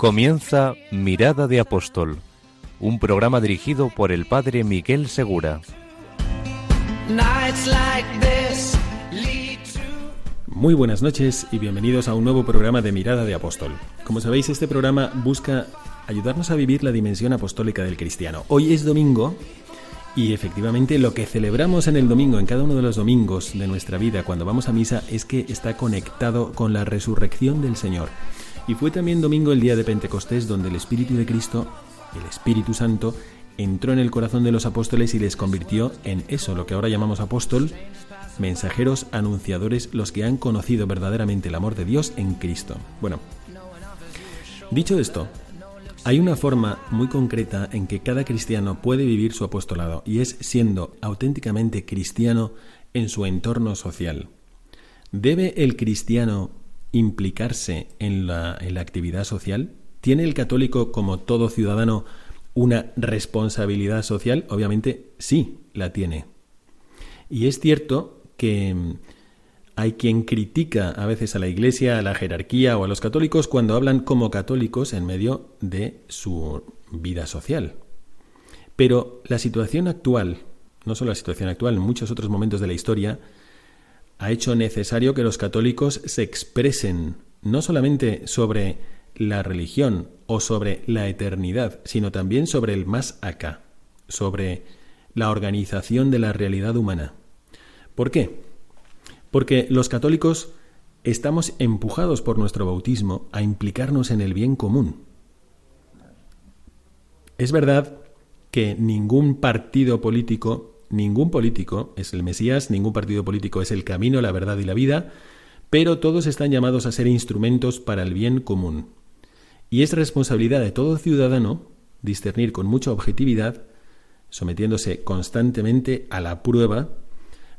Comienza Mirada de Apóstol, un programa dirigido por el padre Miguel Segura. Nights like this lead to Muy buenas noches y bienvenidos a un nuevo programa de Mirada de Apóstol. Como sabéis, este programa busca ayudarnos a vivir la dimensión apostólica del cristiano. Hoy es domingo y efectivamente lo que celebramos en el domingo, en cada uno de los domingos de nuestra vida, cuando vamos a misa, es que está conectado con la resurrección del Señor. Y fue también domingo el día de Pentecostés donde el Espíritu de Cristo, el Espíritu Santo, entró en el corazón de los apóstoles y les convirtió en eso, lo que ahora llamamos apóstol, mensajeros, anunciadores, los que han conocido verdaderamente el amor de Dios en Cristo. Bueno, dicho esto, hay una forma muy concreta en que cada cristiano puede vivir su apostolado y es siendo auténticamente cristiano en su entorno social. ¿Debe el cristiano implicarse en la, en la actividad social? ¿Tiene el católico, como todo ciudadano, una responsabilidad social? Obviamente sí, la tiene. Y es cierto que mm, hay quien critica a veces a la Iglesia, a la jerarquía o a los católicos cuando hablan como católicos en medio de su vida social. Pero la situación actual, no solo la situación actual, en muchos otros momentos de la historia, ha hecho necesario que los católicos se expresen no solamente sobre la religión o sobre la eternidad, sino también sobre el más acá, sobre la organización de la realidad humana. ¿Por qué? Porque los católicos estamos empujados por nuestro bautismo a implicarnos en el bien común. Es verdad que ningún partido político, ningún político es el Mesías, ningún partido político es el camino, la verdad y la vida, pero todos están llamados a ser instrumentos para el bien común. Y es responsabilidad de todo ciudadano discernir con mucha objetividad, sometiéndose constantemente a la prueba,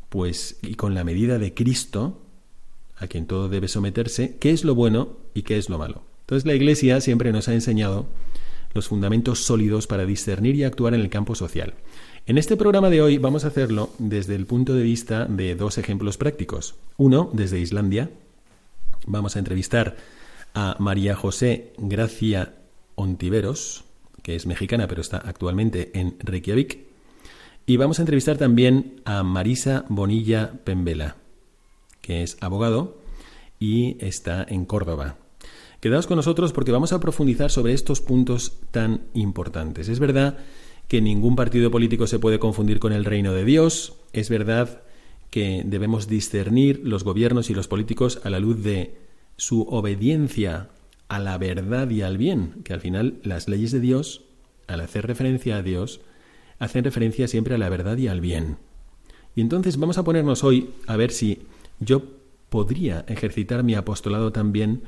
pues y con la medida de Cristo, a quien todo debe someterse, qué es lo bueno y qué es lo malo. Entonces la Iglesia siempre nos ha enseñado los fundamentos sólidos para discernir y actuar en el campo social. En este programa de hoy vamos a hacerlo desde el punto de vista de dos ejemplos prácticos. Uno, desde Islandia. Vamos a entrevistar a María José Gracia Ontiveros, que es mexicana pero está actualmente en Reykjavik. Y vamos a entrevistar también a Marisa Bonilla Pembela, que es abogado y está en Córdoba. Quedaos con nosotros porque vamos a profundizar sobre estos puntos tan importantes. Es verdad que ningún partido político se puede confundir con el reino de Dios. Es verdad que debemos discernir los gobiernos y los políticos a la luz de su obediencia a la verdad y al bien, que al final las leyes de Dios, al hacer referencia a Dios, hacen referencia siempre a la verdad y al bien. Y entonces vamos a ponernos hoy a ver si yo podría ejercitar mi apostolado también,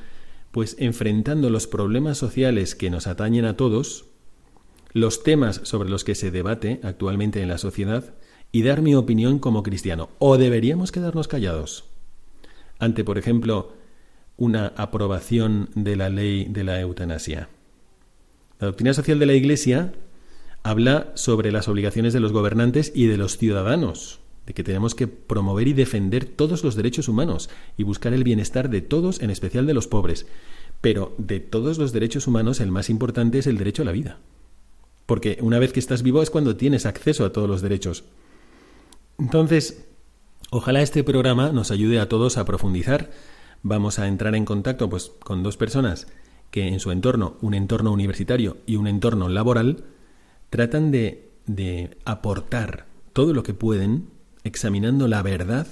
pues enfrentando los problemas sociales que nos atañen a todos, los temas sobre los que se debate actualmente en la sociedad y dar mi opinión como cristiano. ¿O deberíamos quedarnos callados? Ante, por ejemplo, una aprobación de la ley de la eutanasia. La doctrina social de la Iglesia habla sobre las obligaciones de los gobernantes y de los ciudadanos, de que tenemos que promover y defender todos los derechos humanos y buscar el bienestar de todos, en especial de los pobres. Pero de todos los derechos humanos el más importante es el derecho a la vida. Porque una vez que estás vivo es cuando tienes acceso a todos los derechos. Entonces, ojalá este programa nos ayude a todos a profundizar. Vamos a entrar en contacto pues, con dos personas que en su entorno, un entorno universitario y un entorno laboral, tratan de, de aportar todo lo que pueden, examinando la verdad,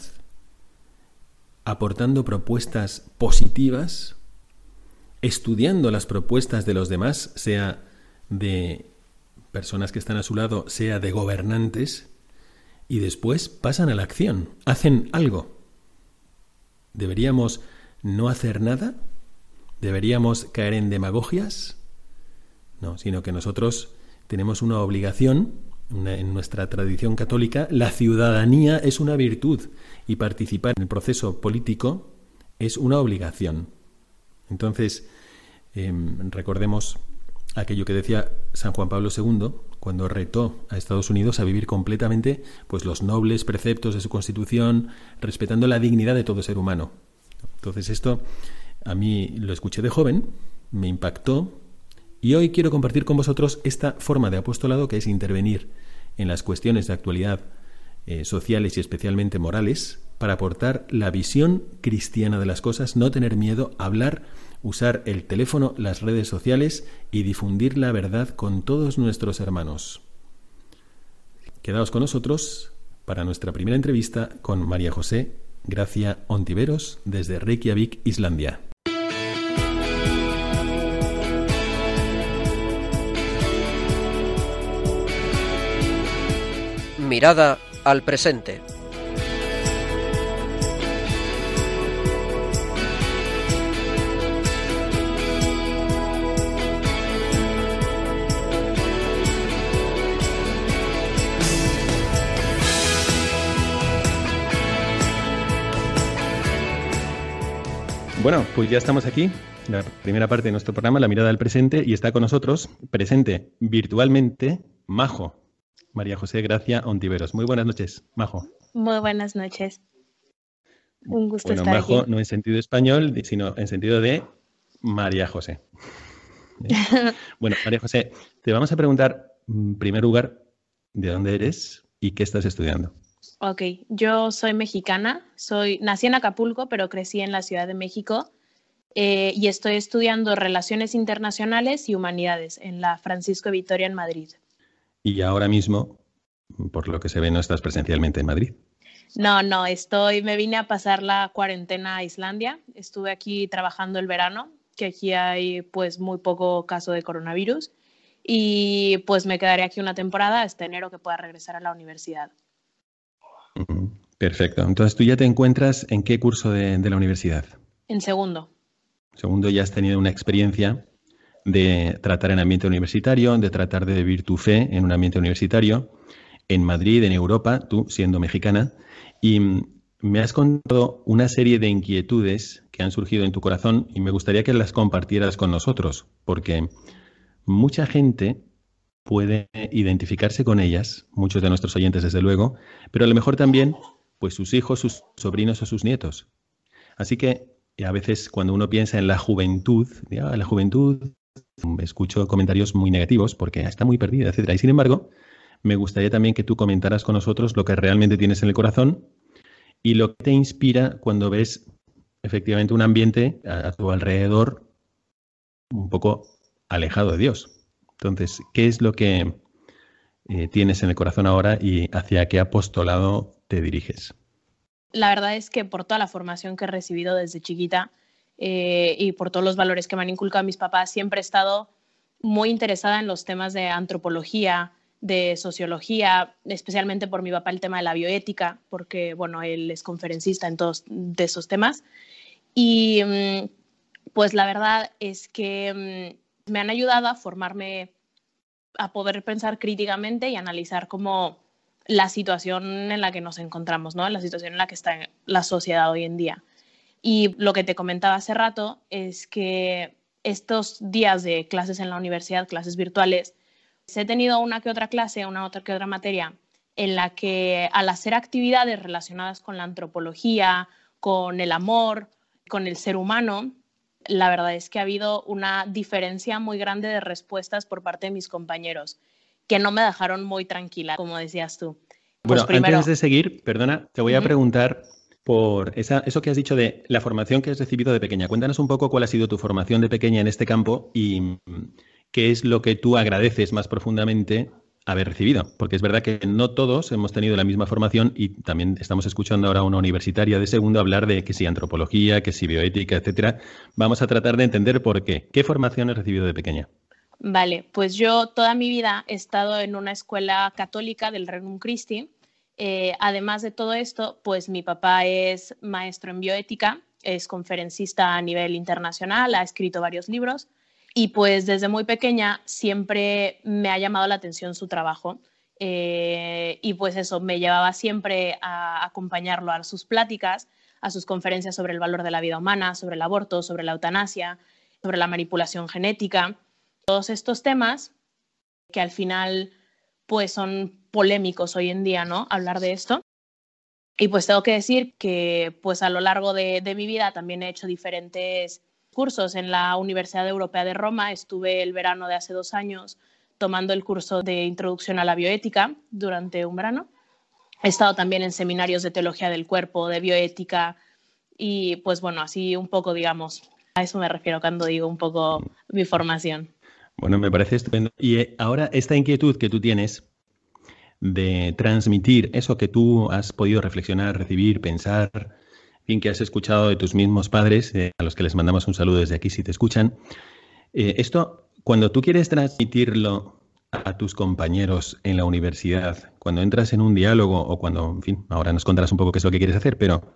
aportando propuestas positivas, estudiando las propuestas de los demás, sea de personas que están a su lado, sea de gobernantes, y después pasan a la acción, hacen algo. ¿Deberíamos no hacer nada? ¿Deberíamos caer en demagogias? no, sino que nosotros tenemos una obligación en nuestra tradición católica, la ciudadanía es una virtud y participar en el proceso político es una obligación. Entonces, em, recordemos aquello que decía San Juan Pablo II cuando retó a Estados Unidos a vivir completamente pues los nobles preceptos de su Constitución, respetando la dignidad de todo ser humano. Entonces esto a mí lo escuché de joven, me impactó y hoy quiero compartir con vosotros esta forma de apostolado que es intervenir en las cuestiones de actualidad eh, sociales y especialmente morales para aportar la visión cristiana de las cosas, no tener miedo, a hablar, usar el teléfono, las redes sociales y difundir la verdad con todos nuestros hermanos. Quedaos con nosotros para nuestra primera entrevista con María José Gracia Ontiveros desde Reykjavik, Islandia. Mirada al presente. Bueno, pues ya estamos aquí, la primera parte de nuestro programa, La mirada al presente, y está con nosotros, presente virtualmente, Majo. María José Gracia Ontiveros. Muy buenas noches, Majo. Muy buenas noches. Un gusto bueno, estar Majo, no en sentido español, sino en sentido de María José. bueno, María José, te vamos a preguntar, en primer lugar, de dónde eres y qué estás estudiando. Ok, yo soy mexicana, soy, nací en Acapulco, pero crecí en la Ciudad de México eh, y estoy estudiando Relaciones Internacionales y Humanidades en la Francisco Vitoria en Madrid. Y ahora mismo, por lo que se ve, no estás presencialmente en Madrid. No, no, estoy, me vine a pasar la cuarentena a Islandia. Estuve aquí trabajando el verano, que aquí hay pues muy poco caso de coronavirus. Y pues me quedaré aquí una temporada hasta enero que pueda regresar a la universidad. Perfecto. Entonces, ¿tú ya te encuentras en qué curso de, de la universidad? En segundo. Segundo, ya has tenido una experiencia de tratar en ambiente universitario, de tratar de vivir tu fe en un ambiente universitario, en Madrid, en Europa, tú siendo mexicana, y me has contado una serie de inquietudes que han surgido en tu corazón y me gustaría que las compartieras con nosotros, porque mucha gente puede identificarse con ellas, muchos de nuestros oyentes desde luego, pero a lo mejor también pues sus hijos, sus sobrinos o sus nietos. Así que a veces cuando uno piensa en la juventud, ah, la juventud escucho comentarios muy negativos porque está muy perdida, etcétera. Y sin embargo, me gustaría también que tú comentaras con nosotros lo que realmente tienes en el corazón y lo que te inspira cuando ves efectivamente un ambiente a, tu alrededor un poco alejado de Dios. Entonces, ¿qué es lo que eh, tienes en el corazón ahora y hacia qué apostolado te diriges? La verdad es que por toda la formación que he recibido desde chiquita, eh, y por todos los valores que me han inculcado mis papás, siempre he estado muy interesada en los temas de antropología, de sociología, especialmente por mi papá el tema de la bioética, porque, bueno, él es conferencista en todos esos temas. Y mm, pues la verdad es que mm, me han ayudado a formarme, a poder pensar críticamente y analizar cómo la situación en la que nos encontramos, ¿no? La situación en la que está la sociedad hoy en día. Y lo que te comentaba hace rato es que estos días de clases en la universidad, clases virtuales, he tenido una que otra clase, una otra que otra materia, en la que al hacer actividades relacionadas con la antropología, con el amor, con el ser humano, la verdad es que ha habido una diferencia muy grande de respuestas por parte de mis compañeros, que no me dejaron muy tranquila, como decías tú. Pues bueno, antes de seguir, perdona, te voy a preguntar por eso que has dicho de la formación que has recibido de pequeña. Cuéntanos un poco cuál ha sido tu formación de pequeña en este campo y mm, qué es lo que tú agradeces más profundamente haber recibido. Porque es verdad que no todos hemos tenido la misma formación y también estamos escuchando ahora a una universitaria de segundo hablar de que si antropología, que si bioética, etcétera. Vamos a tratar de entender por qué. ¿Qué formación has recibido de pequeña? Vale, pues yo toda mi vida he estado en una escuela católica del Regnum Christi eh, además de todo esto, pues mi papá es maestro en bioética, es conferencista a nivel internacional, ha escrito varios libros Y pues desde muy pequeña siempre me ha llamado la atención su trabajo. Eh, y pues eso, me llevaba siempre a acompañarlo a sus pláticas, a sus conferencias sobre el valor de la vida humana, sobre el aborto, sobre la eutanasia, sobre la manipulación genética. Todos estos temas que al final pues son polémicos hoy en día, ¿no? Hablar de esto. Y pues tengo que decir que pues a lo largo de, mi vida también he hecho diferentes cursos en la Universidad Europea de Roma. Estuve el verano de hace dos años tomando el curso de Introducción a la Bioética durante un verano. He estado también en seminarios de teología del cuerpo, de bioética y pues bueno, así un poco, digamos, a eso me refiero cuando digo un poco mi formación. Bueno, me parece estupendo. Y eh, ahora esta inquietud que tú tienes de transmitir eso que tú has podido reflexionar, recibir, pensar, bien que has escuchado de tus mismos padres, eh, a los que les mandamos un saludo desde aquí si te escuchan. Eh, esto, cuando tú quieres transmitirlo a tus compañeros en la universidad, cuando entras en un diálogo o cuando, en fin, ahora nos contarás un poco qué es lo que quieres hacer, pero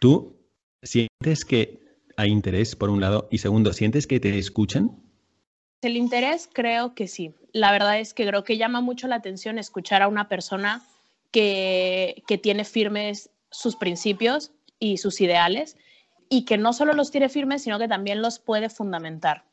tú sientes que hay interés por un lado y segundo, sientes que te escuchan. El interés creo que sí. La verdad es que creo que llama mucho la atención escuchar a una persona que, que tiene firmes sus principios y sus ideales y que no solo los tiene firmes, sino que también los puede fundamentar.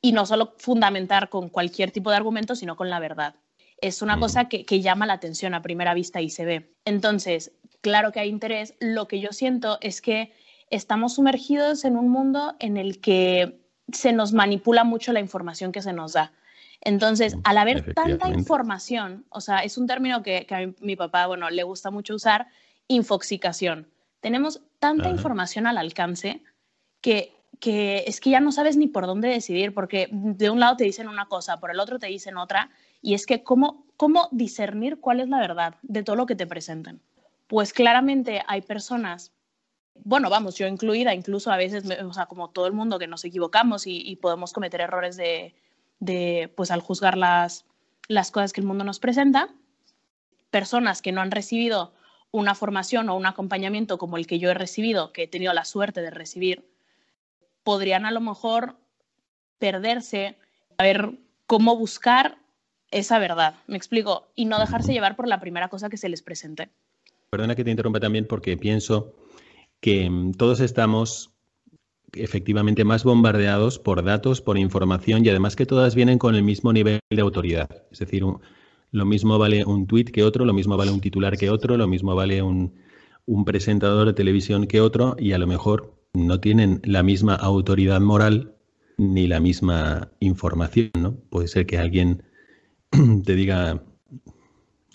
Y no solo fundamentar con cualquier tipo de argumento, sino con la verdad. Es una cosa que, que llama la atención a primera vista y se ve. Entonces, claro que hay interés. Lo que yo siento es que estamos sumergidos en un mundo en el que se nos manipula mucho la información que se nos da. Entonces, al haber tanta información, o sea, es un término que, a mi papá, bueno, le gusta mucho usar, infoxicación. Tenemos tanta información al alcance que, que es que ya no sabes ni por dónde decidir, porque de un lado te dicen una cosa, por el otro te dicen otra, y es que cómo, cómo discernir cuál es la verdad de todo lo que te presenten. Pues claramente hay personas bueno, vamos, yo incluida, incluso a veces, o sea, como todo el mundo que nos equivocamos y, podemos cometer errores de, pues al juzgar las, las cosas que el mundo nos presenta, personas que no han recibido una formación o un acompañamiento como el que yo he recibido, que he tenido la suerte de recibir, podrían a lo mejor perderse, a ver cómo buscar esa verdad, me explico, y no dejarse llevar por la primera cosa que se les presente. Perdona que te interrumpa también porque pienso que mm, todos estamos efectivamente más bombardeados por datos, por información y además que todas vienen con el mismo nivel de autoridad. Es decir, lo mismo vale un tuit que otro, lo mismo vale un titular que otro, lo mismo vale un, un presentador de televisión que otro y a lo mejor no tienen la misma autoridad moral ni la misma información, ¿no? Puede ser que alguien te diga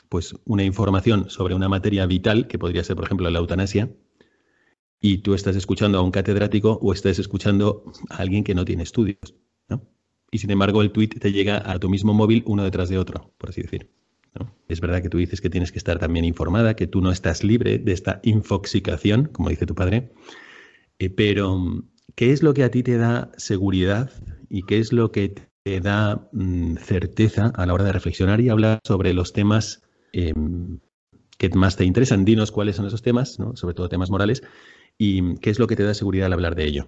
pues una información sobre una materia vital, que podría ser, por ejemplo, la eutanasia, y tú estás escuchando a un catedrático o estás escuchando a alguien que no tiene estudios, ¿no? Y sin embargo el tweet te llega a tu mismo móvil uno detrás de otro, por así decir. Es verdad que tú dices que tienes que estar también informada, que tú no estás libre de esta infoxicación, como dice tu padre, eh, pero ¿qué es lo que a ti te da seguridad y qué es lo que te da mm, certeza a la hora de reflexionar y hablar sobre los temas em, que más te interesan? Dinos cuáles son esos temas, sobre todo temas morales, ¿Y qué es lo que te da seguridad al hablar de ello?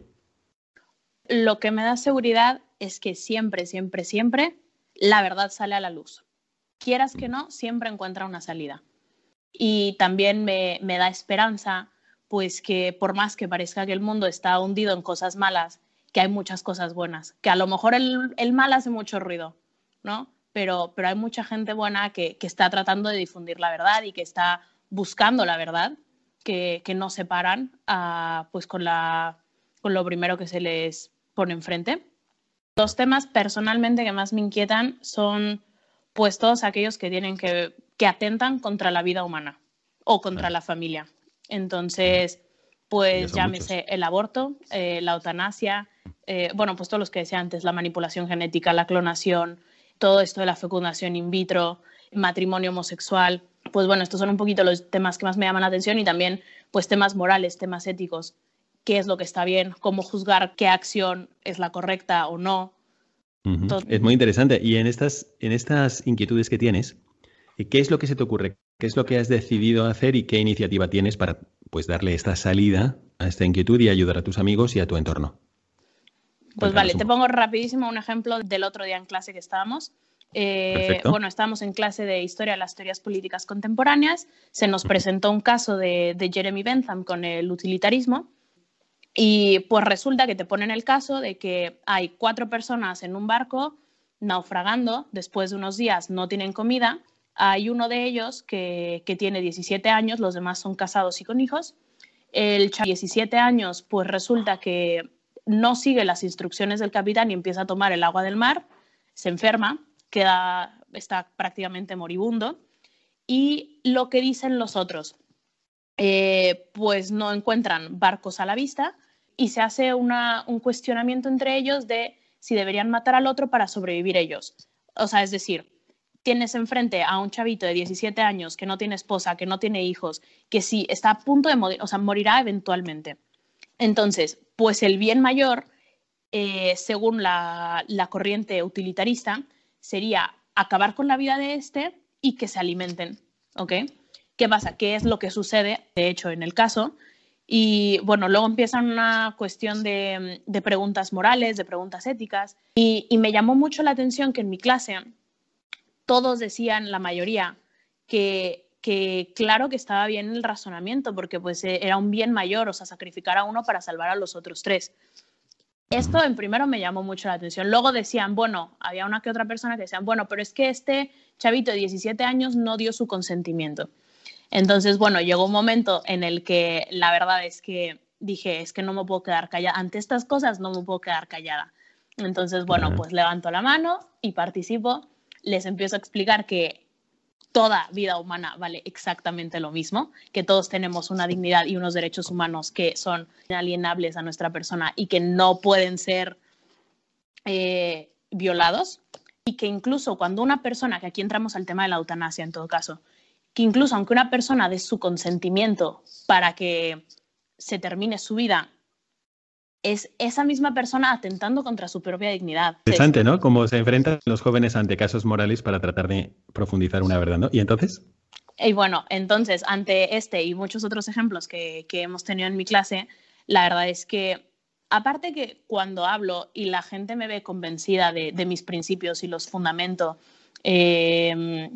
Lo que me da seguridad es que siempre, siempre, siempre la verdad sale a la luz. Quieras que no, siempre encuentra una salida. Y también me, da esperanza, pues que por más que parezca que el mundo está hundido en cosas malas, que hay muchas cosas buenas, que a lo mejor el, mal hace mucho ruido, ¿no? Pero, pero hay mucha gente buena que, que está tratando de difundir la verdad y que está buscando la verdad que, no se paran pues con, la, con lo primero que se les pone enfrente. Los temas personalmente que más me inquietan son pues todos aquellos que tienen que, que atentan contra la vida humana o contra la familia. Entonces, pues llámese el aborto, eh, la eutanasia, eh, bueno, pues todos los que decía antes, la manipulación genética, la clonación, todo esto de la fecundación in vitro, matrimonio homosexual, pues bueno, estos son un poquito los temas que más me llaman la atención y también pues temas morales, temas éticos, qué es lo que está bien, cómo juzgar qué acción es la correcta o no. es muy interesante. Y en estas, en estas inquietudes que tienes, ¿qué es lo que se te ocurre? ¿Qué es lo que has decidido hacer y qué iniciativa tienes para pues darle esta salida a esta inquietud y ayudar a tus amigos y a tu entorno? Pues vale, te pongo rapidísimo un ejemplo del otro día en clase que estábamos. Eh, bueno, estábamos en clase de historia de las teorías políticas contemporáneas. Se nos presentó un caso de, de Jeremy Bentham con el utilitarismo. Y pues resulta que te ponen el caso de que hay cuatro personas en un barco naufragando, después de unos días no tienen comida, hay uno de ellos que, que tiene 17 años, los demás son casados y con hijos. El 17 años, pues resulta que no sigue las instrucciones del capitán y empieza a tomar el agua del mar, se enferma, queda, está prácticamente moribundo. Y lo que dicen los otros, eh, pues no encuentran barcos a la vista y se hace un cuestionamiento entre ellos de si deberían matar al otro para sobrevivir ellos. O sea, es decir, tienes enfrente a un chavito de 17 años que no tiene esposa, que no tiene hijos, que si está a punto de morir, o sea, morirá eventualmente. Entonces, pues el bien mayor, eh, según la, la corriente utilitarista, sería acabar con la vida de este y que se alimenten. ¿Ok? ¿Qué pasa? ¿Qué es lo que sucede, de hecho, en el caso? Y bueno, luego empiezan una cuestión de, preguntas morales, de preguntas éticas. Y, me llamó mucho la atención que en mi clase todos decían, la mayoría, que, que claro que estaba bien el razonamiento, porque pues era un bien mayor, o sea, sacrificar a uno para salvar a los otros tres. Esto en primero me llamó mucho la atención. Luego decían, bueno, había una que otra persona que decían, bueno, pero es que este chavito de 17 años no dio su consentimiento. Entonces, bueno, llegó un momento en el que la verdad es que dije, es que no me puedo quedar callada. Ante estas cosas no me puedo quedar callada. Entonces, bueno, pues levanto la mano y participo. Les empiezo a explicar que toda vida humana vale exactamente lo mismo, que todos tenemos una dignidad y unos derechos humanos que son inalienables a nuestra persona y que no pueden ser eh, violados y que incluso cuando una persona, que aquí entramos al tema de la eutanasia en todo caso, que incluso aunque una persona dé su consentimiento para que se termine su vida, es esa misma persona atentando contra su propia dignidad. Interesante, ¿no? Cómo se enfrentan los jóvenes ante casos morales para tratar de profundizar una verdad, ¿no? ¿Y entonces? Y bueno, entonces, ante este y muchos otros ejemplos que, hemos tenido en mi clase, la verdad es que, aparte que cuando hablo y la gente me ve convencida de, mis principios y los fundamento, eh,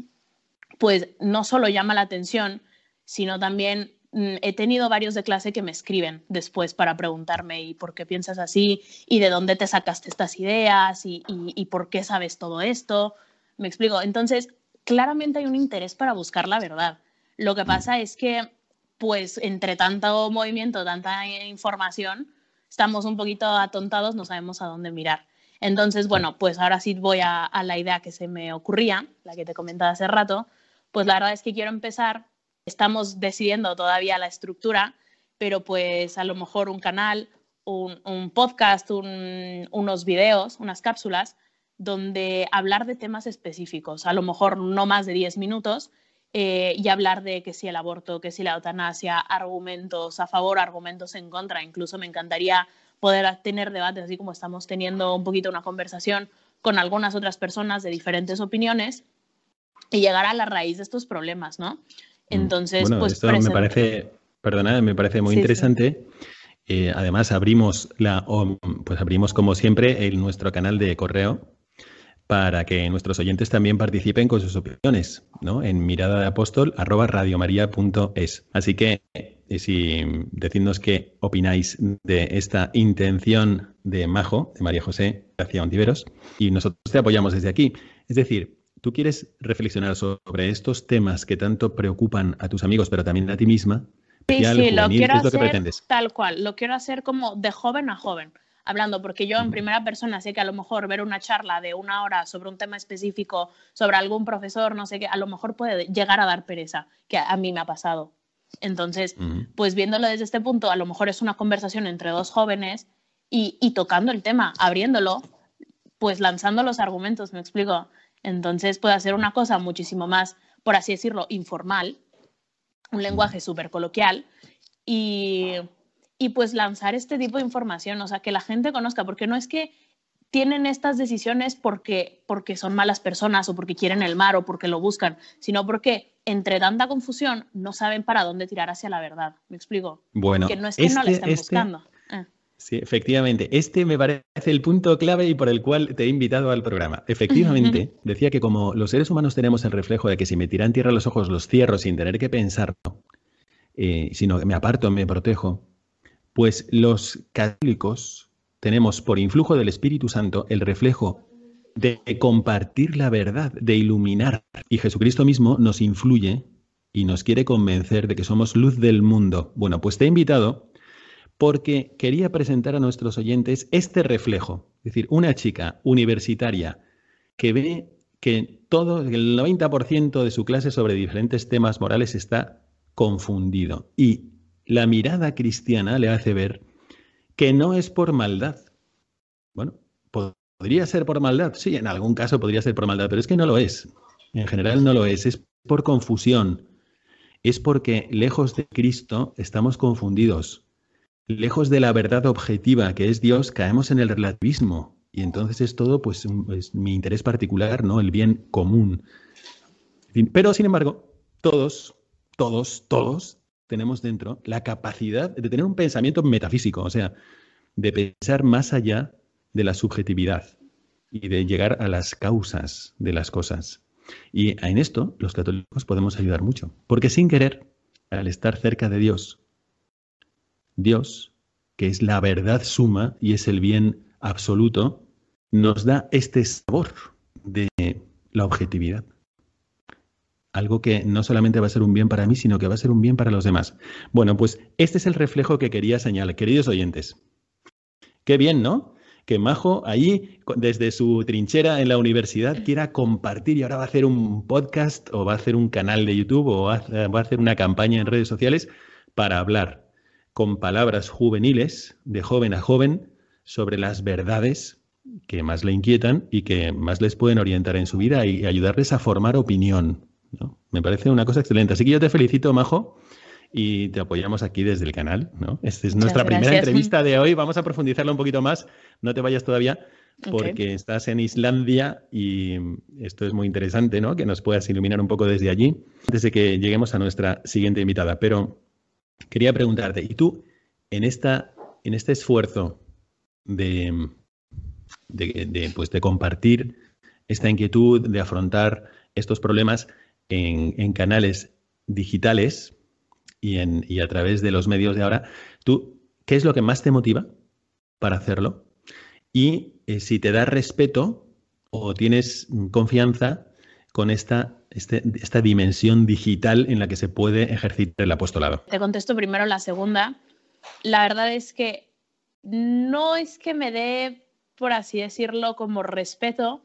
pues no solo llama la atención, sino también he tenido varios de clase que me escriben después para preguntarme y por qué piensas así y de dónde te sacaste estas ideas y, por qué sabes todo esto. Me explico. Entonces, claramente hay un interés para buscar la verdad. Lo que pasa es que, pues, entre tanto movimiento, tanta información, estamos un poquito atontados, no sabemos a dónde mirar. Entonces, bueno, pues ahora sí voy a la idea que se me ocurría, la que te comentaba hace rato, pues la verdad es que quiero empezar. Estamos decidiendo todavía la estructura, pero pues a lo mejor un canal, un, podcast, unos videos, unas cápsulas, donde hablar de temas específicos, a lo mejor no más de 10 minutos, eh, y hablar de que si el aborto, que si la eutanasia, argumentos a favor, argumentos en contra. Incluso me encantaría poder tener debates, así como estamos teniendo un poquito una conversación con algunas otras personas de diferentes opiniones y llegar a la raíz de estos problemas, ¿no? Mm. Entonces, pues esto me parece, perdona, me parece muy interesante. Eh, además, abrimos la, pues abrimos como siempre el, nuestro canal de correo para que nuestros oyentes también participen con sus opiniones, ¿no? En mirada de apóstol radiomaria.es. Así que eh, si decidnos qué opináis de esta intención de Majo, de María José García Ontiveros, y nosotros te apoyamos desde aquí. Es decir, ¿Tú quieres reflexionar sobre estos temas que tanto preocupan a tus amigos, pero también a ti misma? Sí, sí, lo quiero hacer tal cual. Lo quiero hacer como de joven a joven, hablando, porque yo en primera persona sé que a lo mejor ver una charla de una hora sobre un tema específico, sobre algún profesor, no sé qué, a lo mejor puede llegar a dar pereza, que a mí me ha pasado. Entonces, pues viéndolo desde este punto, a lo mejor es una conversación entre dos jóvenes y, y tocando el tema, abriéndolo, pues lanzando los argumentos, me explico. Entonces puede hacer una cosa muchísimo más, por así decirlo, informal, un lenguaje súper coloquial y, y pues lanzar este tipo de información, o sea, que la gente conozca, porque no es que tienen estas decisiones porque, porque son malas personas o porque quieren el mar o porque lo buscan, sino porque entre tanta confusión no saben para dónde tirar hacia la verdad. ¿Me explico? Bueno, que no es que no la este, estén este buscando. Sí, efectivamente. Este me parece el punto clave y por el cual te he invitado al programa. Efectivamente, decía que como los seres humanos tenemos el reflejo de que si me tiran tierra a los ojos los cierro sin tener que pensarlo, eh, sino que me aparto, me protejo, pues los católicos tenemos por influjo del Espíritu Santo el reflejo de compartir la verdad, de iluminar. Y Jesucristo mismo nos influye y nos quiere convencer de que somos luz del mundo. Bueno, pues te he invitado porque quería presentar a nuestros oyentes este reflejo. Es decir, una chica universitaria que ve que todo, el 90% de su clase sobre diferentes temas morales está confundido. Y la mirada cristiana le hace ver que no es por maldad. Bueno, podría ser por maldad. Sí, en algún caso podría ser por maldad, pero es que no lo es. En general no lo es. Es por confusión. Es porque lejos de Cristo estamos confundidos. Lejos de la verdad objetiva que es Dios, caemos en el relativismo. Y entonces es todo, pues, es mi interés particular, ¿no? El bien común. Pero, sin embargo, todos, todos, todos tenemos dentro la capacidad de tener un pensamiento metafísico, o sea, de pensar más allá de la subjetividad y de llegar a las causas de las cosas. Y en esto los católicos podemos ayudar mucho, porque sin querer, al estar cerca de Dios, Dios, que es la verdad suma y es el bien absoluto, nos da este sabor de la objetividad. Algo que no solamente va a ser un bien para mí, sino que va a ser un bien para los demás. Bueno, pues este es el reflejo que quería señalar, queridos oyentes. Qué bien, ¿no? que Majo ahí, desde su trinchera en la universidad, quiera compartir y ahora va a hacer un podcast o va a hacer un canal de YouTube o va a hacer una campaña en redes sociales para hablar con palabras juveniles, de joven a joven, sobre las verdades que más le inquietan y que más les pueden orientar en su vida y ayudarles a formar opinión. Me parece una cosa excelente. Así que yo te felicito, Majo, y te apoyamos aquí desde el canal. ¿no? Esta es nuestra primera entrevista de hoy. Vamos a profundizarla un poquito más. No te vayas todavía porque estás en Islandia y esto es muy interesante, ¿no? Que nos puedas iluminar un poco desde allí antes de que lleguemos a nuestra siguiente invitada. Pero quería preguntarte, ¿y tú en, esta, en este esfuerzo de, de, pues de compartir esta inquietud, de afrontar estos problemas en, en canales digitales, y, en, y a través de los medios de ahora, ¿tú qué es lo que más te motiva para hacerlo? Y eh, si te da respeto o tienes confianza con esta, este, esta dimensión digital en la que se puede ejercitar el apostolado. Te contesto primero la segunda. La verdad es que no es que me dé, por así decirlo, como respeto,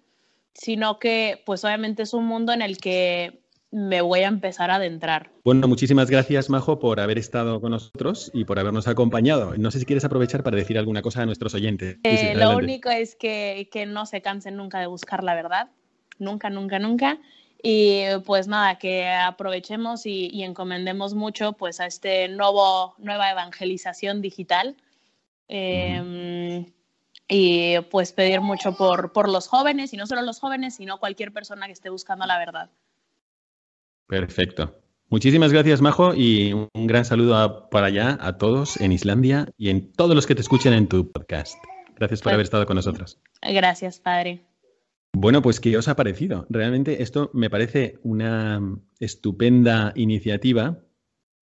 sino que pues obviamente es un mundo en el que me voy a empezar a adentrar. Bueno, muchísimas gracias, Majo, por haber estado con nosotros y por habernos acompañado. No sé si quieres aprovechar para decir alguna cosa a nuestros oyentes. Eh, lo único es que, no se cansen nunca de buscar la verdad. Nunca, nunca, nunca. Y pues nada, que aprovechemos y, encomendemos mucho pues a este nuevo, nueva evangelización digital. Em, y pues pedir mucho por, por los jóvenes, y no solo los jóvenes, sino cualquier persona que esté buscando la verdad. Perfecto. Muchísimas gracias, Majo, y un gran saludo para allá a todos en Islandia y en todos los que te escuchen en tu podcast. Gracias por haber estado con nosotros. Gracias, padre. Bueno, pues ¿qué os ha parecido? Realmente esto me parece una estupenda iniciativa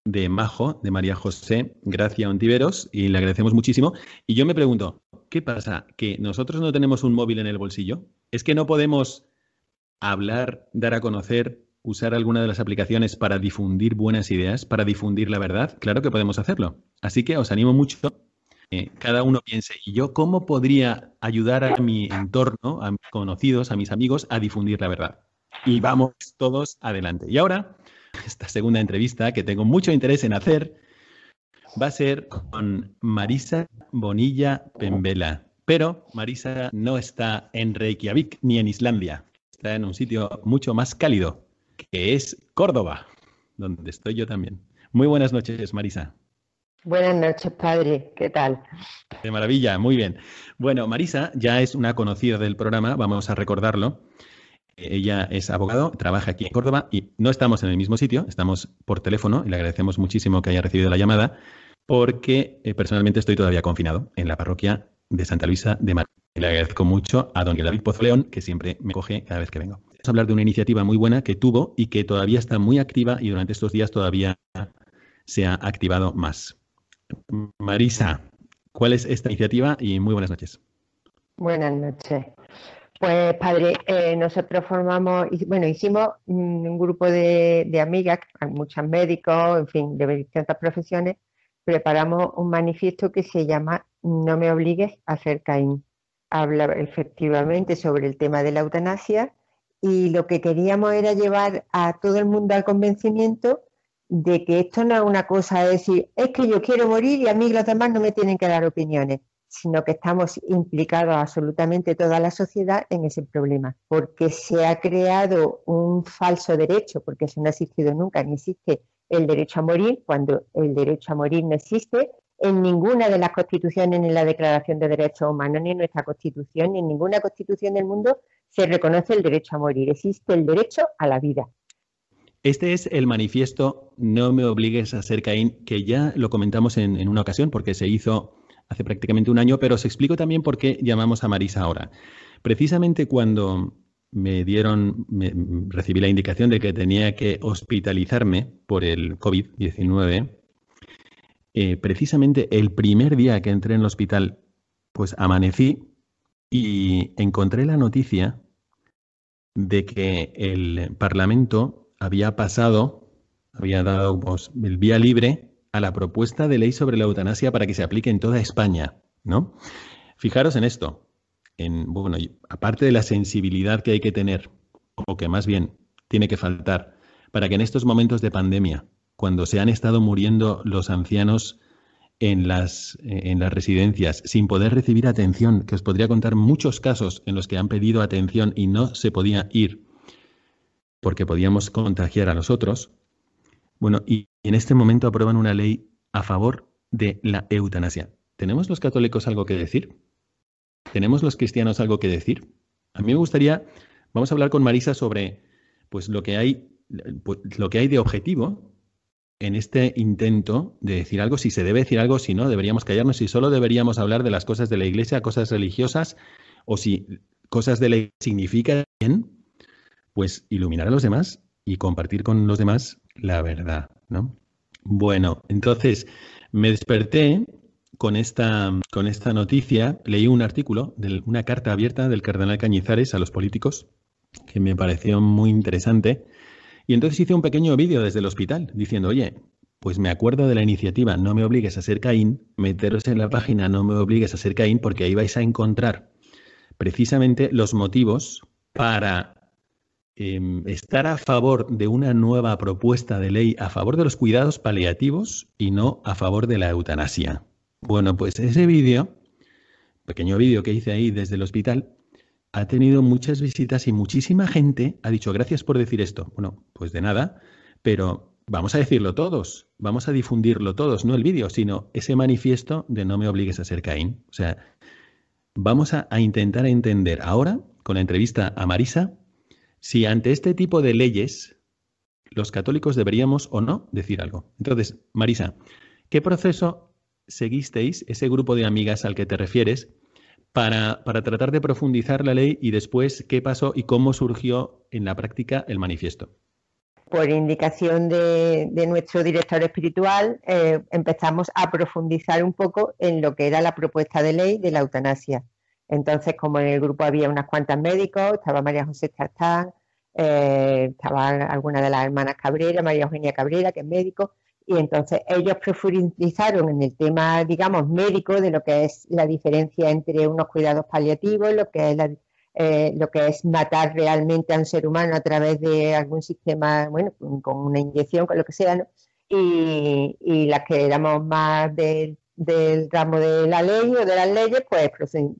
de Majo, de María José Gracia Ontiveros, y le agradecemos muchísimo. Y yo me pregunto, ¿qué pasa? ¿Que nosotros no tenemos un móvil en el bolsillo? ¿Es que no podemos hablar, dar a conocer usar alguna de las aplicaciones para difundir buenas ideas, para difundir la verdad, claro que podemos hacerlo. Así que os animo mucho. Eh, cada uno piense, ¿y yo cómo podría ayudar a mi entorno, a mis conocidos, a mis amigos, a difundir la verdad? Y vamos todos adelante. Y ahora, esta segunda entrevista que tengo mucho interés en hacer, va a ser con Marisa Bonilla Pembela. Pero Marisa no está en Reykjavik ni en Islandia. Está en un sitio mucho más cálido, que es Córdoba, donde estoy yo también. Muy buenas noches, Marisa. Buenas noches, padre. ¿Qué tal? De maravilla, muy bien. Bueno, Marisa ya es una conocida del programa, vamos a recordarlo. Ella es abogado, trabaja aquí en Córdoba y no estamos en el mismo sitio, estamos por teléfono y le agradecemos muchísimo que haya recibido la llamada. porque eh, personalmente estoy todavía confinado en la parroquia de Santa Luisa de Madrid. Le agradezco mucho a don David Pozo León, que siempre me coge cada vez que vengo. Vamos a hablar de una iniciativa muy buena que tuvo y que todavía está muy activa y durante estos días todavía se ha activado más. Marisa, ¿cuál es esta iniciativa? Y muy buenas noches. Buenas noches. Pues padre, eh, nosotros formamos, bueno, hicimos un grupo de, de amigas, muchos médicos, en fin, de distintas profesiones, preparamos un manifiesto que se llama No me obligues a ser Caín. Habla efectivamente sobre el tema de la eutanasia y lo que queríamos era llevar a todo el mundo al convencimiento de que esto no es una cosa de decir, es que yo quiero morir y a mí los demás no me tienen que dar opiniones sino que estamos implicados absolutamente toda la sociedad en ese problema, porque se ha creado un falso derecho, porque eso no ha existido nunca, ni existe el derecho a morir, cuando el derecho a morir no existe en ninguna de las constituciones, ni en la Declaración de Derechos Humanos, ni en nuestra constitución, ni en ninguna constitución del mundo se reconoce el derecho a morir, existe el derecho a la vida. Este es el manifiesto No me obligues a ser Caín, que ya lo comentamos en, una ocasión porque se hizo hace prácticamente un año, pero os explico también por qué llamamos a Marisa ahora. Precisamente cuando me dieron, recibí la indicación de que tenía que hospitalizarme por el COVID-19, eh, precisamente el primer día que entré en el hospital, pues amanecí y encontré la noticia de que el Parlamento había pasado, había dado pues, el vía libre a la propuesta de ley sobre la eutanasia para que se aplique en toda España, ¿no? Fijaros en esto. En, bueno, aparte de la sensibilidad que hay que tener, o que más bien tiene que faltar, para que en estos momentos de pandemia, cuando se han estado muriendo los ancianos en las, en las residencias sin poder recibir atención, que os podría contar muchos casos en los que han pedido atención y no se podía ir porque podíamos contagiar a los otros, bueno, y en este momento aprueban una ley a favor de la eutanasia. ¿Tenemos los católicos algo que decir? ¿Tenemos los cristianos algo que decir? A mí me gustaría, vamos a hablar con Marisa sobre pues lo que hay, pues, lo que hay de objetivo en este intento de decir algo, si se debe decir algo, si no, deberíamos callarnos, si solo deberíamos hablar de las cosas de la iglesia, cosas religiosas, o si cosas de la significa bien, pues iluminar a los demás y compartir con los demás la verdad, ¿no? Bueno, entonces me desperté con esta, con esta noticia, leí un artículo, de una carta abierta del cardenal Cañizares a los políticos, que me pareció muy interesante, y entonces hice un pequeño vídeo desde el hospital diciendo, oye, pues me acuerdo de la iniciativa No me obligues a ser Caín, meteros en la página No me obligues a ser Caín, porque ahí vais a encontrar precisamente los motivos para Em, estar a favor de una nueva propuesta de ley a favor de los cuidados paliativos y no a favor de la eutanasia. Bueno, pues ese vídeo, pequeño vídeo que hice ahí desde el hospital, ha tenido muchas visitas y muchísima gente ha dicho gracias por decir esto. Bueno, pues de nada, pero vamos a decirlo todos, vamos a difundirlo todos, no el vídeo, sino ese manifiesto de no me obligues a ser Caín. O sea, vamos a intentar entender ahora, con la entrevista a Marisa, si ante este tipo de leyes los católicos deberíamos o no decir algo. Entonces, Marisa, ¿qué proceso seguisteis, ese grupo de amigas al que te refieres, para, para, tratar de profundizar la ley y después qué pasó y cómo surgió en la práctica el manifiesto? Por indicación de, nuestro director espiritual, eh, empezamos a profundizar un poco en lo que era la propuesta de ley de la eutanasia. Entonces, como en el grupo había unas cuantas médicos, estaba María José Trastán, eh, estaba alguna de las hermanas Cabrera, María Eugenia Cabrera, que es médico, y entonces ellos profundizaron en el tema, digamos, médico de lo que es la diferencia entre unos cuidados paliativos, lo que es eh, lo que es matar realmente a un ser humano a través de algún sistema, bueno, con una inyección, con lo que sea, ¿no? y, y las que éramos más del del ramo de la ley o de las leyes, pues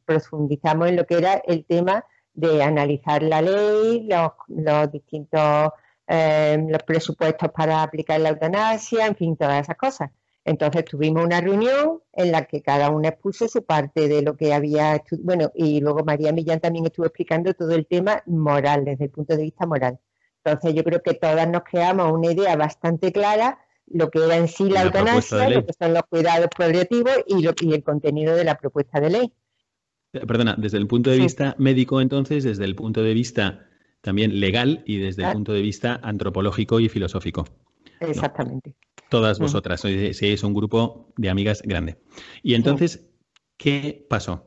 profundizamos en lo que era el tema de analizar la ley, los, distintos eh, los presupuestos para aplicar la eutanasia, en fin, todas esas cosas. Entonces tuvimos una reunión en la que cada uno expuso su parte de lo que había bueno, y luego María Millán también estuvo explicando todo el tema moral, desde el punto de vista moral. Entonces yo creo que todas nos creamos una idea bastante clara lo que era en sí la, eutanasia, lo que son los cuidados paliativos y, lo, y el contenido de la propuesta de ley. Perdona, desde el punto de vista médico, entonces, desde el punto de vista también legal y desde el ah. punto de vista antropológico y filosófico. Exactamente. Todas vosotras, si es un grupo de amigas grande. Y entonces, ¿qué pasó?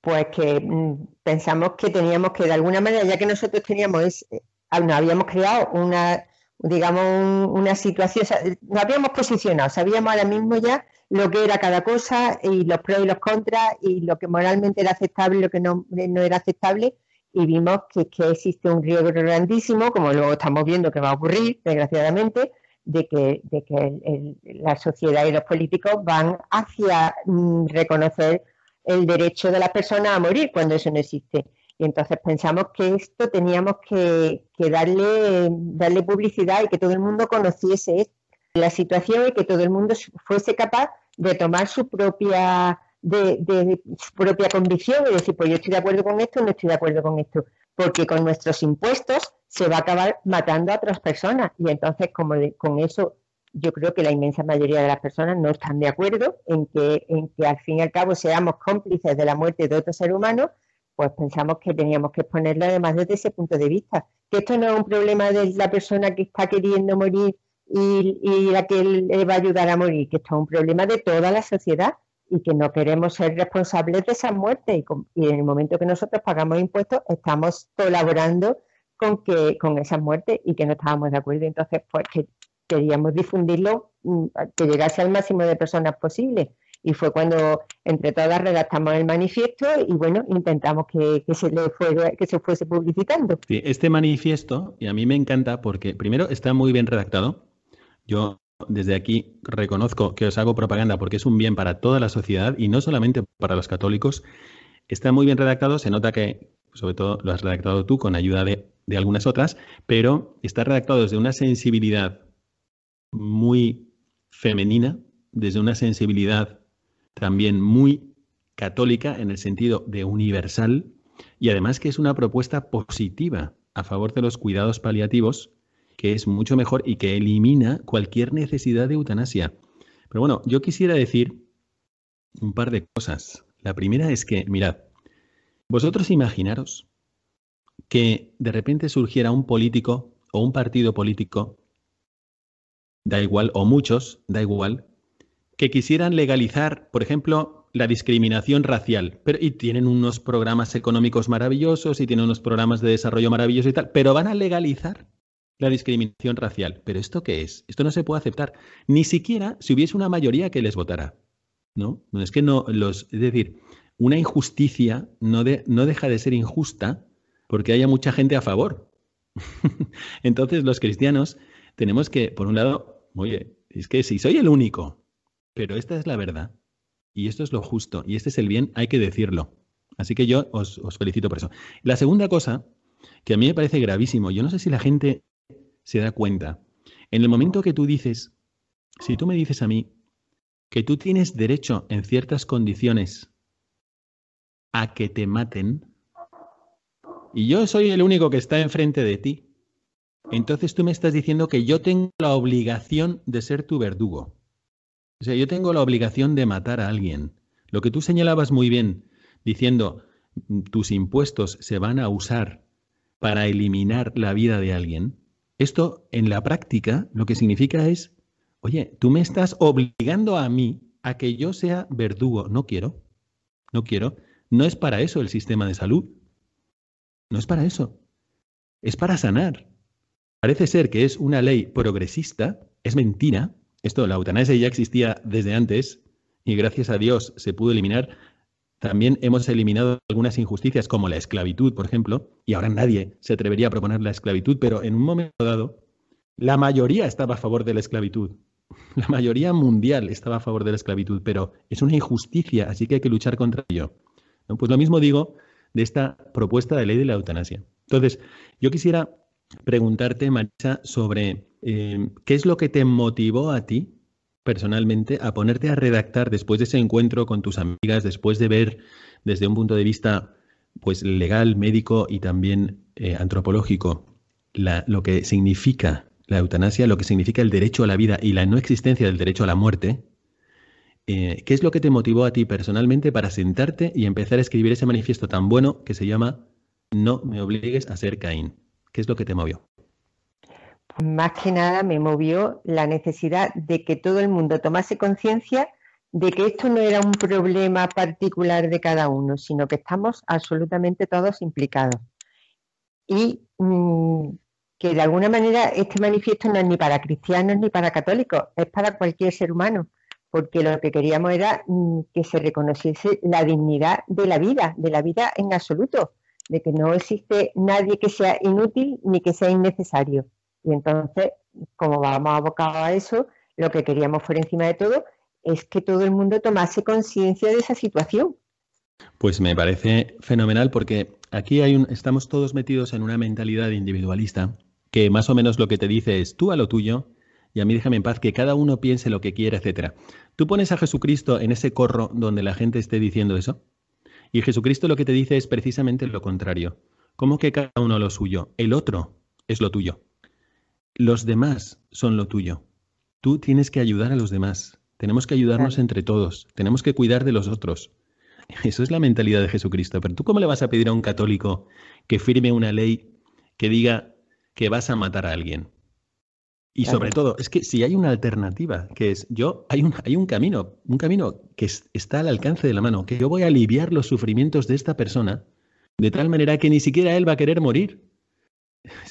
Pues que mm, pensamos que teníamos que, de alguna manera, ya que nosotros teníamos, eh, nos habíamos creado una, digamos, una situación, nos habíamos posicionado, sabíamos ahora mismo ya lo que era cada cosa y los pros y los contras y lo que moralmente era aceptable y lo que no, no era aceptable y vimos que, que, existe un riesgo grandísimo, como luego estamos viendo que va a ocurrir, desgraciadamente, de que, de que la sociedad y los políticos van hacia mm, reconocer el derecho de las personas a morir cuando eso no existe. Y entonces pensamos que esto teníamos que, darle, darle publicidad y que todo el mundo conociese la situación y que todo el mundo fuese capaz de tomar su propia, de, su propia convicción y decir, pues yo estoy de acuerdo con esto, no estoy de acuerdo con esto, porque con nuestros impuestos se va a acabar matando a otras personas. Y entonces como con eso yo creo que la inmensa mayoría de las personas no están de acuerdo en que, en que al fin y al cabo seamos cómplices de la muerte de otro ser humano, pues pensamos que teníamos que exponerlo además desde ese punto de vista. Que esto no es un problema de la persona que está queriendo morir y, la que le va a ayudar a morir, que esto es un problema de toda la sociedad y que no queremos ser responsables de esa muerte y, en el momento que nosotros pagamos impuestos estamos colaborando con que con esa muerte y que no estábamos de acuerdo entonces pues que queríamos difundirlo mm, que llegase al máximo de personas posible y fue cuando entre todas redactamos el manifiesto y bueno intentamos que, se le fuera, que se fuese publicitando este manifiesto y a mí me encanta porque primero está muy bien redactado yo desde aquí reconozco que os hago propaganda porque es un bien para toda la sociedad y no solamente para los católicos. Está muy bien redactado, se nota que sobre todo lo has redactado tú con ayuda de, algunas otras, pero está redactado desde una sensibilidad muy femenina, desde una sensibilidad también muy católica en el sentido de universal y además que es una propuesta positiva a favor de los cuidados paliativos que es mucho mejor y que elimina cualquier necesidad de eutanasia. Pero bueno, yo quisiera decir un par de cosas. La primera es que, mirad, vosotros imaginaros que de repente surgiera un político o un partido político, da igual, o muchos, da igual, que quisieran legalizar, por ejemplo, la discriminación racial, pero, y tienen unos programas económicos maravillosos y tienen unos programas de desarrollo maravillosos y tal, pero van a legalizar la discriminación racial. ¿Pero esto qué es? Esto no se puede aceptar. Ni siquiera si hubiese una mayoría que les votara. ¿No? Es que no los. Es decir, una injusticia no, no deja de ser injusta porque haya mucha gente a favor. Entonces, los cristianos tenemos que, por un lado, oye, es que si soy el único, pero esta es la verdad, y esto es lo justo, y este es el bien, hay que decirlo. Así que yo os, os felicito por eso. La segunda cosa, que a mí me parece gravísimo, yo no sé si la gente se da cuenta. En el momento que tú dices, si tú me dices a mí que tú tienes derecho en ciertas condiciones a que te maten, y yo soy el único que está enfrente de ti, entonces tú me estás diciendo que yo tengo la obligación de ser tu verdugo. O sea, yo tengo la obligación de matar a alguien. Lo que tú señalabas muy bien, diciendo, tus impuestos se van a usar para eliminar la vida de alguien, esto en la práctica lo que significa es, oye, tú me estás obligando a mí a que yo sea verdugo. No quiero, no quiero. No es para eso el sistema de salud. No es para eso. Es para sanar. Parece ser que es una ley progresista, es mentira. Esto, la eutanasia ya existía desde antes y gracias a Dios se pudo eliminar, también hemos eliminado algunas injusticias como la esclavitud, por ejemplo, y ahora nadie se atrevería a proponer la esclavitud, pero en un momento dado, la mayoría estaba a favor de la esclavitud. La mayoría mundial estaba a favor de la esclavitud, pero es una injusticia, así que hay que luchar contra ello. Pues lo mismo digo de esta propuesta de ley de la eutanasia. Entonces, yo quisiera preguntarte, Marisa, sobre eh, qué es lo que te motivó a ti personalmente a ponerte a redactar después de ese encuentro con tus amigas, después de ver desde un punto de vista pues legal, médico y también eh, antropológico lo que significa la eutanasia, lo que significa el derecho a la vida y la no existencia del derecho a la muerte, eh, ¿qué es lo que te motivó a ti personalmente para sentarte y empezar a escribir ese manifiesto tan bueno que se llama No me obligues a ser Caín? ¿Qué es lo que te movió? Más que nada me movió la necesidad de que todo el mundo tomase conciencia de que esto no era un problema particular de cada uno, sino que estamos absolutamente todos implicados. Y mm, que de alguna manera este manifiesto no es ni para cristianos ni para católicos, es para cualquier ser humano, porque lo que queríamos era mm, que se reconociese la dignidad de la vida, de la vida en absoluto, de que no existe nadie que sea inútil ni que sea innecesario. Y entonces, como vamos abocados a eso, lo que queríamos por encima de todo es que todo el mundo tomase conciencia de esa situación. Pues me parece fenomenal porque aquí hay un, estamos todos metidos en una mentalidad individualista que más o menos lo que te dice es tú a lo tuyo y a mí déjame en paz que cada uno piense lo que quiera, etcétera. Tú pones a Jesucristo en ese corro donde la gente esté diciendo eso y Jesucristo lo que te dice es precisamente lo contrario. ¿Cómo que cada uno lo suyo? El otro es lo tuyo. Los demás son lo tuyo. Tú tienes que ayudar a los demás. Tenemos que ayudarnos entre todos. Tenemos que cuidar de los otros. Eso es la mentalidad de Jesucristo. Pero tú cómo le vas a pedir a un católico que firme una ley que diga que vas a matar a alguien? Y sobre todo, es que si hay una alternativa, que es yo, hay un, hay un camino, un camino que está al alcance de la mano, que yo voy a aliviar los sufrimientos de esta persona, de tal manera que ni siquiera él va a querer morir.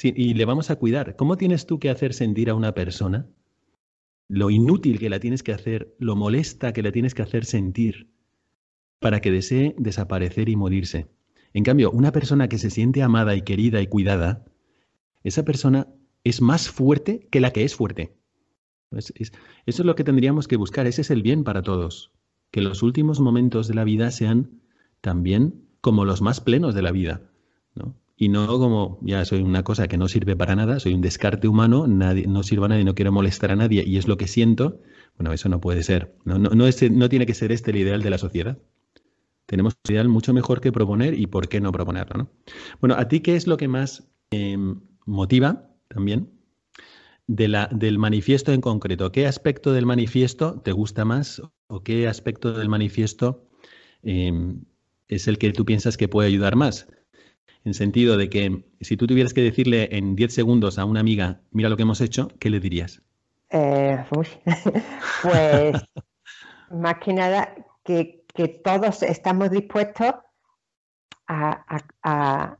Y le vamos a cuidar. ¿Cómo tienes tú que hacer sentir a una persona lo inútil que la tienes que hacer, lo molesta que la tienes que hacer sentir para que desee desaparecer y morirse? En cambio, una persona que se siente amada y querida y cuidada, esa persona es más fuerte que la que es fuerte. eso es lo que tendríamos que buscar, ese es el bien para todos, que los últimos momentos de la vida sean también como los más plenos de la vida. ¿no? Y no como ya soy una cosa que no sirve para nada, soy un descarte humano, nadie, no sirvo a nadie, no quiero molestar a nadie y es lo que siento, bueno, eso no puede ser. No, no, no, tiene que ser este el ideal de la sociedad. Tenemos un ideal mucho mejor que proponer y por qué no proponerlo. ¿no? Bueno, ¿a ti qué es lo que más em, motiva también de la, del manifiesto en concreto? ¿Qué aspecto del manifiesto te gusta más o qué aspecto del manifiesto em, es el que tú piensas que puede ayudar más? En sentido de que si tú tuvieras que decirle en 10 segundos a una amiga, mira lo que hemos hecho, ¿qué le dirías? Eh, pues más que nada que, todos estamos dispuestos a,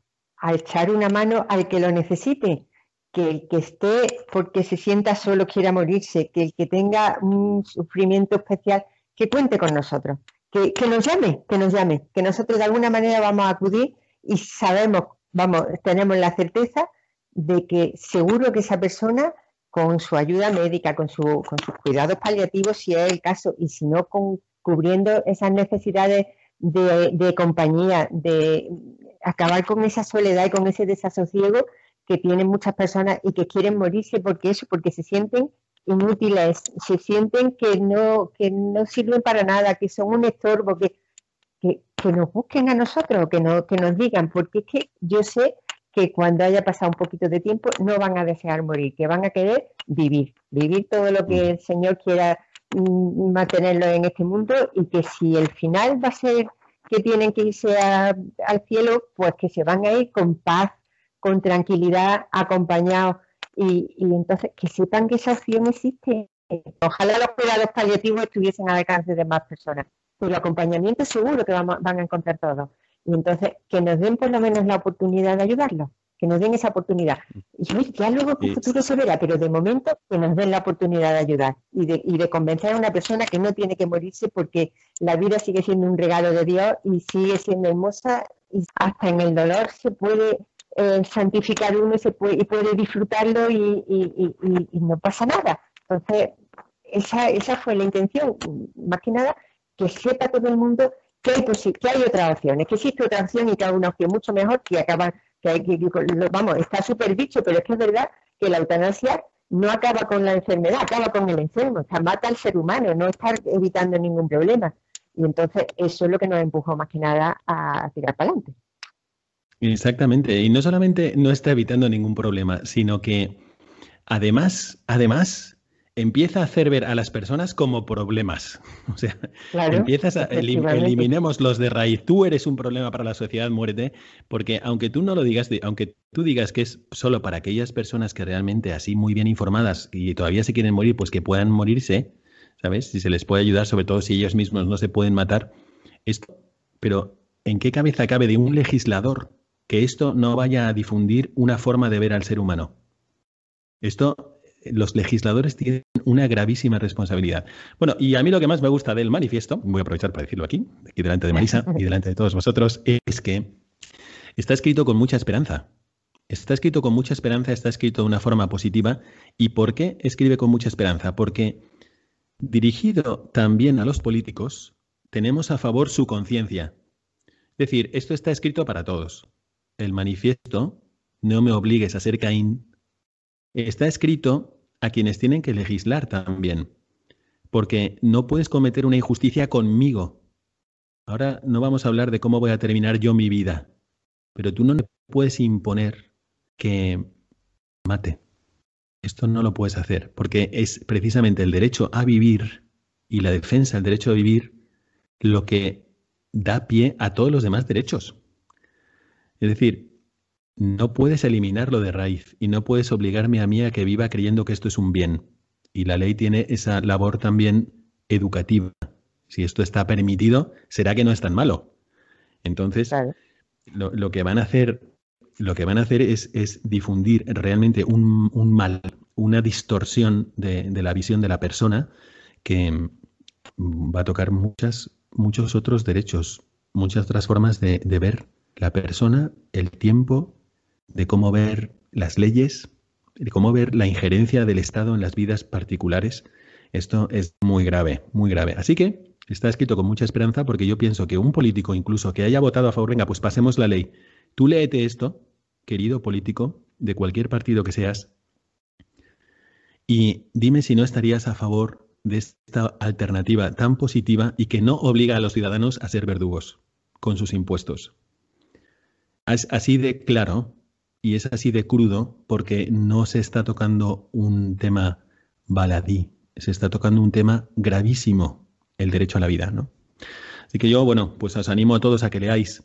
echar una mano al que lo necesite, que el que esté porque se sienta solo quiera morirse, que el que tenga un sufrimiento especial, que cuente con nosotros, que, que nos llame, que nos llame, que nosotros de alguna manera vamos a acudir y sabemos, vamos, tenemos la certeza de que seguro que esa persona con su ayuda médica, con, su, con sus cuidados paliativos, si es el caso, y si no, con, cubriendo esas necesidades de, de, compañía, de acabar con esa soledad y con ese desasosiego que tienen muchas personas y que quieren morirse porque eso, porque se sienten inútiles, se sienten que no, que no sirven para nada, que son un estorbo, que que, nos busquen a nosotros, que, no, que nos digan, porque es que yo sé que cuando haya pasado un poquito de tiempo no van a desear morir, que van a querer vivir, vivir todo lo que el Señor quiera mm, mantenerlo en este mundo y que si el final va a ser que tienen que irse al cielo, pues que se van a ir con paz, con tranquilidad, acompañados y, y entonces que sepan que esa opción existe. Ojalá los cuidados paliativos estuviesen al alcance de más personas el acompañamiento seguro que van a encontrar todos. Y entonces, que nos den por lo menos la oportunidad de ayudarlos, que nos den esa oportunidad. Y ya luego el futuro se verá, pero de momento que nos den la oportunidad de ayudar y de, y de convencer a una persona que no tiene que morirse porque la vida sigue siendo un regalo de Dios y sigue siendo hermosa y hasta en el dolor se puede eh, santificar uno y, se puede, y puede disfrutarlo y, y, y, no pasa nada. Entonces, esa, esa fue la intención, más que nada que sepa todo el mundo que hay, que hay otras opciones, que existe otra opción y que hay una opción mucho mejor que acaba, que, hay, que vamos, está súper dicho, pero es que es verdad que la eutanasia no acaba con la enfermedad, acaba con el enfermo, o sea, mata al ser humano, no está evitando ningún problema. Y entonces eso es lo que nos empujó más que nada a tirar para adelante. Exactamente, y no solamente no está evitando ningún problema, sino que además, además, empieza a hacer ver a las personas como problemas. O sea, empiezas a eliminemos los de raíz. Tú eres un problema para la sociedad, muérete, porque aunque tú no lo digas, aunque tú digas que es solo para aquellas personas que realmente así muy bien informadas y todavía se quieren morir, pues que puedan morirse, ¿sabes? Si se les puede ayudar, sobre todo si ellos mismos no se pueden matar. Esto, pero ¿en qué cabeza cabe de un legislador que esto no vaya a difundir una forma de ver al ser humano? Esto, los legisladores tienen una gravísima responsabilidad. Bueno, y a mí lo que más me gusta del manifiesto, voy a aprovechar para decirlo aquí, aquí delante de Marisa y delante de todos vosotros, es que está escrito con mucha esperanza. Está escrito con mucha esperanza, está escrito de una forma positiva. ¿Y por qué escribe con mucha esperanza? Porque dirigido también a los políticos, tenemos a favor su conciencia. Es decir, esto está escrito para todos. El manifiesto, no me obligues a ser Caín, está escrito a quienes tienen que legislar también. Porque no puedes cometer una injusticia conmigo. Ahora no vamos a hablar de cómo voy a terminar yo mi vida, pero tú no le puedes imponer que mate. Esto no lo puedes hacer, porque es precisamente el derecho a vivir y la defensa del derecho a vivir lo que da pie a todos los demás derechos. Es decir, no puedes eliminarlo de raíz y no puedes obligarme a mí a que viva creyendo que esto es un bien. Y la ley tiene esa labor también educativa. Si esto está permitido, será que no es tan malo. Entonces, lo, que van a hacer, lo que van a hacer es, difundir realmente un, mal, una distorsión de, la visión de la persona que va a tocar muchas, muchos otros derechos, muchas otras formas de ver la persona, el tiempo de cómo ver las leyes, de cómo ver la injerencia del Estado en las vidas particulares. Esto es muy grave, muy grave. Así que está escrito con mucha esperanza porque yo pienso que un político incluso que haya votado a favor, venga, pues pasemos la ley. Tú léete esto, querido político, de cualquier partido que seas, y dime si no estarías a favor de esta alternativa tan positiva y que no obliga a los ciudadanos a ser verdugos con sus impuestos. Así de claro y es así de crudo porque no se está tocando un tema baladí, se está tocando un tema gravísimo, el derecho a la vida, ¿no? Así que yo, bueno, pues os animo a todos a que leáis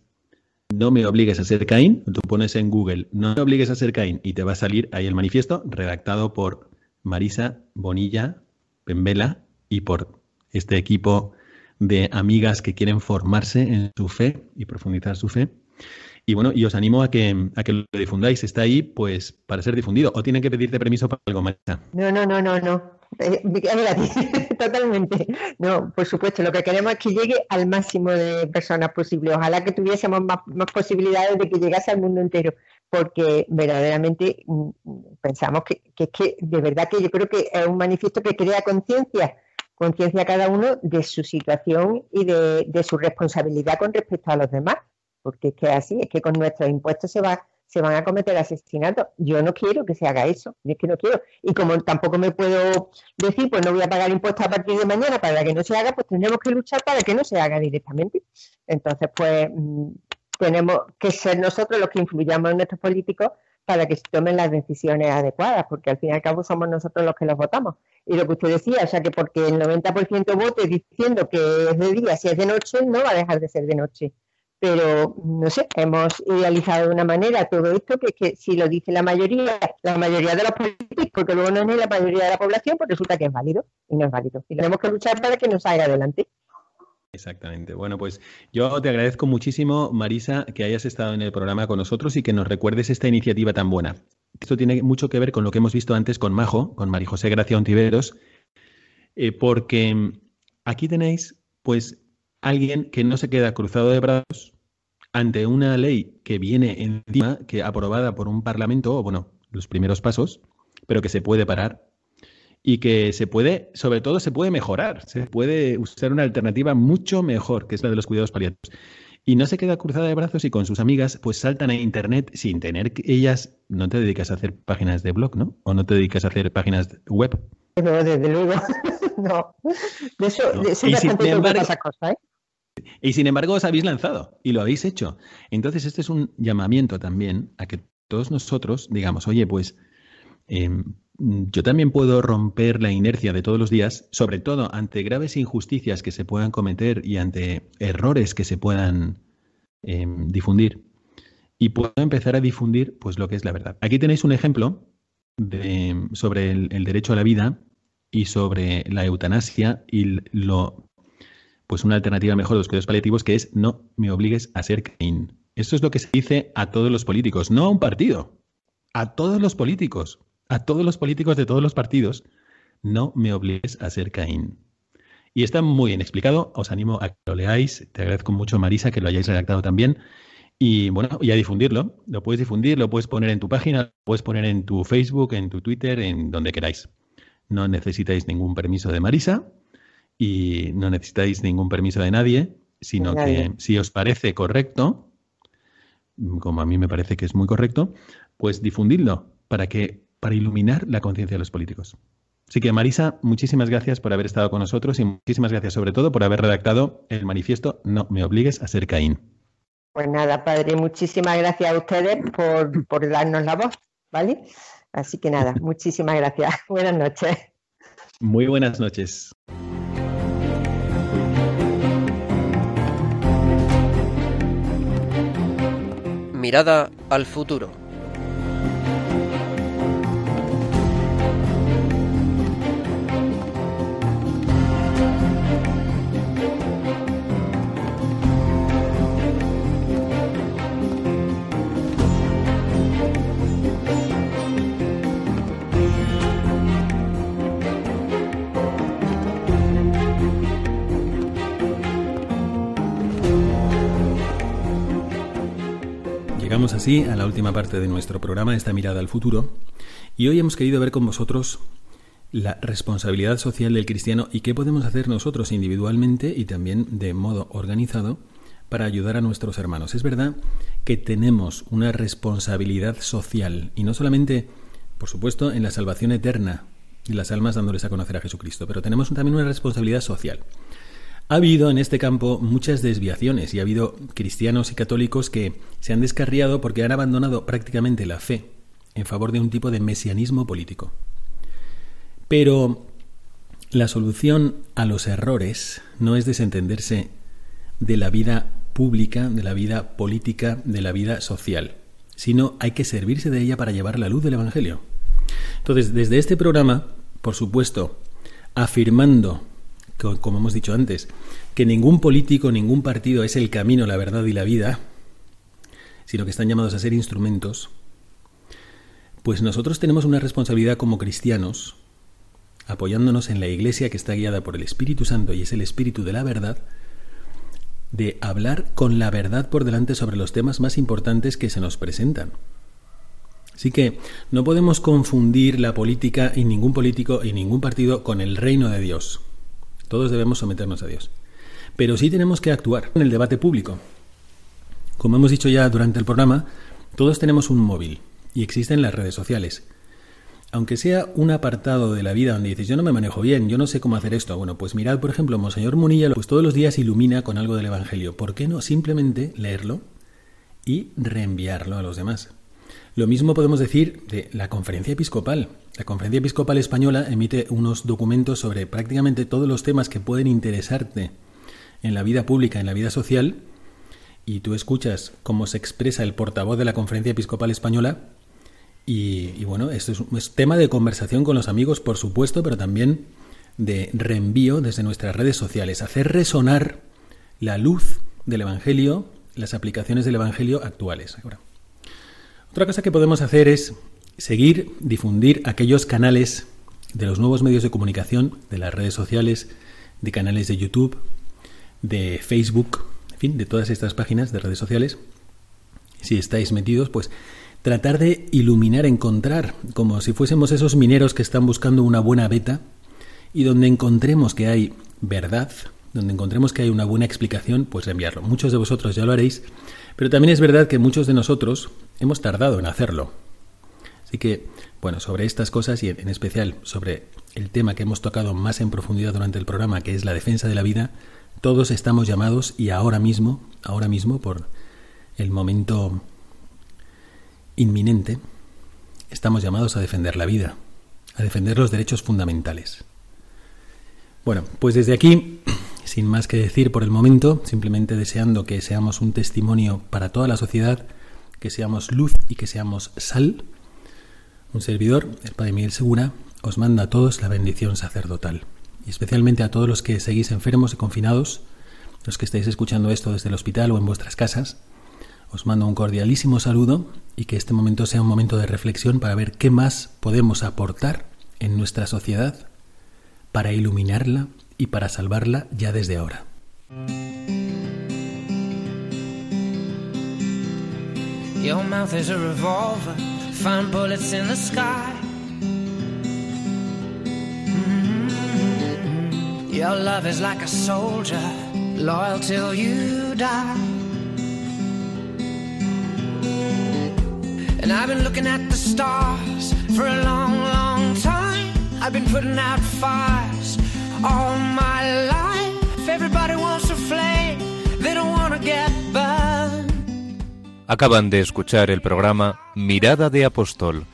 No me obligues a ser Caín, tú pones en Google No me obligues a ser Caín y te va a salir ahí el manifiesto redactado por Marisa Bonilla Pembela y por este equipo de amigas que quieren formarse en su fe y profundizar su fe. Y bueno, y os animo a que, a que lo difundáis. Está ahí, pues, para ser difundido. ¿O tienen que pedirte permiso para algo, Marisa? No, no, no, no, no. Eh, totalmente. No, por supuesto, lo que queremos es que llegue al máximo de personas posible. Ojalá que tuviésemos más, posibilidades de que llegase al mundo entero, porque verdaderamente mm, pensamos que, que, que de verdad que yo creo que es un manifiesto que crea conciencia, conciencia cada uno de su situación y de, de su responsabilidad con respecto a los demás porque es que así, es que con nuestros impuestos se va se van a cometer asesinatos. Yo no quiero que se haga eso, es que no quiero. Y como tampoco me puedo decir, pues no voy a pagar impuestos a partir de mañana para que no se haga, pues tendremos que luchar para que no se haga directamente. Entonces, pues mm, tenemos que ser nosotros los que influyamos en nuestros políticos para que se tomen las decisiones adecuadas, porque al fin y al cabo somos nosotros los que los votamos. Y lo que usted decía, o sea que porque el 90% vote diciendo que es de día, si es de noche, no va a dejar de ser de noche pero no sé, hemos idealizado de una manera todo esto que, que si lo dice la mayoría, la mayoría de los políticos, porque luego no es la mayoría de la población, pues resulta que es válido y no es válido. Y tenemos que luchar para que nos salga adelante. Exactamente. Bueno, pues yo te agradezco muchísimo, Marisa, que hayas estado en el programa con nosotros y que nos recuerdes esta iniciativa tan buena. Esto tiene mucho que ver con lo que hemos visto antes con Majo, con María José Gracia Ontiveros, eh, porque aquí tenéis, pues, alguien que no se queda cruzado de brazos ante una ley que viene encima, que aprobada por un parlamento, o bueno, los primeros pasos, pero que se puede parar y que se puede, sobre todo, se puede mejorar, se puede usar una alternativa mucho mejor, que es la de los cuidados paliativos. Y no se queda cruzada de brazos y con sus amigas, pues saltan a internet sin tener que ellas, no te dedicas a hacer páginas de blog, ¿no? O no te dedicas a hacer páginas web. No, desde luego, no. De eso, De eso esa cosa, ¿eh? Y sin embargo os habéis lanzado y lo habéis hecho. Entonces este es un llamamiento también a que todos nosotros digamos, oye, pues em, yo también puedo romper la inercia de todos los días, sobre todo ante graves injusticias que se puedan cometer y ante errores que se puedan em, difundir. Y puedo empezar a difundir pues lo que es la verdad. Aquí tenéis un ejemplo sobre el, derecho a la vida y sobre la eutanasia y lo pues una alternativa mejor de los cuidados paliativos que es no me obligues a ser Caín. Esto es lo que se dice a todos los políticos, no a un partido, a todos los políticos, a todos los políticos de todos los partidos, no me obligues a ser Caín. Y está muy bien explicado, os animo a que lo leáis, te agradezco mucho Marisa que lo hayáis redactado también. Y bueno, y a difundirlo. Lo puedes difundir, lo puedes poner en tu página, lo puedes poner en tu Facebook, en tu Twitter, en donde queráis. No necesitáis ningún permiso de Marisa y no necesitáis ningún permiso de nadie, sino que si os parece correcto, como a mí me parece que es muy correcto, pues difundidlo para que para iluminar la conciencia de los políticos. Así que Marisa, muchísimas gracias por haber estado con nosotros y muchísimas gracias sobre todo por haber redactado el manifiesto No me obligues a ser Caín. Pues nada, padre, muchísimas gracias a ustedes por, darnos la voz, ¿vale? Así que nada, muchísimas gracias. Buenas noches. Muy buenas noches. Mirada al futuro. Así a la última parte de nuestro programa, esta mirada al futuro, y hoy hemos querido ver con vosotros la responsabilidad social del cristiano y qué podemos hacer nosotros individualmente y también de modo organizado para ayudar a nuestros hermanos. Es verdad que tenemos una responsabilidad social y no solamente, por supuesto, en la salvación eterna y las almas dándoles a conocer a Jesucristo, pero tenemos también una responsabilidad social. Ha habido en este campo muchas desviaciones y ha habido cristianos y católicos que se han descarriado porque han abandonado prácticamente la fe en favor de un tipo de mesianismo político. Pero la solución a los errores no es desentenderse de la vida pública, de la vida política, de la vida social, sino hay que servirse de ella para llevar la luz del Evangelio. Entonces, desde este programa, por supuesto, afirmando como hemos dicho antes, que ningún político, ningún partido es el camino, la verdad y la vida, sino que están llamados a ser instrumentos, pues nosotros tenemos una responsabilidad como cristianos, apoyándonos en la Iglesia que está guiada por el Espíritu Santo y es el Espíritu de la verdad, de hablar con la verdad por delante sobre los temas más importantes que se nos presentan. Así que no podemos confundir la política y ningún político y ningún partido con el reino de Dios. Todos debemos someternos a Dios. Pero sí tenemos que actuar en el debate público. Como hemos dicho ya durante el programa, todos tenemos un móvil y existen las redes sociales. Aunque sea un apartado de la vida donde dices, yo no me manejo bien, yo no sé cómo hacer esto. Bueno, pues mirad, por ejemplo, Monseñor Munilla, pues todos los días ilumina con algo del Evangelio. ¿Por qué no simplemente leerlo y reenviarlo a los demás? Lo mismo podemos decir de la conferencia episcopal. La conferencia episcopal española emite unos documentos sobre prácticamente todos los temas que pueden interesarte en la vida pública, en la vida social, y tú escuchas cómo se expresa el portavoz de la conferencia episcopal española, y, bueno, esto es, es tema de conversación con los amigos, por supuesto, pero también de reenvío desde nuestras redes sociales, hacer resonar la luz del Evangelio, las aplicaciones del Evangelio actuales. Otra cosa que podemos hacer es seguir, difundir aquellos canales de los nuevos medios de comunicación, de las redes sociales, de canales de YouTube, de Facebook, en fin, de todas estas páginas de redes sociales. Si estáis metidos, pues tratar de iluminar, encontrar, como si fuésemos esos mineros que están buscando una buena beta y donde encontremos que hay verdad, donde encontremos que hay una buena explicación, pues enviarlo. Muchos de vosotros ya lo haréis, pero también es verdad que muchos de nosotros hemos tardado en hacerlo. Así que, bueno, sobre estas cosas y en especial sobre el tema que hemos tocado más en profundidad durante el programa, que es la defensa de la vida, todos estamos llamados y ahora mismo, ahora mismo por el momento inminente, estamos llamados a defender la vida, a defender los derechos fundamentales. Bueno, pues desde aquí, sin más que decir por el momento, simplemente deseando que seamos un testimonio para toda la sociedad, que seamos luz y que seamos sal, un servidor, el Padre Miguel Segura, os manda a todos la bendición sacerdotal, y especialmente a todos los que seguís enfermos y confinados, los que estáis escuchando esto desde el hospital o en vuestras casas, os mando un cordialísimo saludo y que este momento sea un momento de reflexión para ver qué más podemos aportar en nuestra sociedad para iluminarla y para salvarla ya desde ahora. Your mouth is a revolver, find bullets in the sky. Mm-hmm. Your love is like a soldier, loyal till you die. And I've been looking at the stars for a long, long time. I've been putting out fires all my life. If everybody wants a flame, Acaban de escuchar el programa Mirada de Apóstol,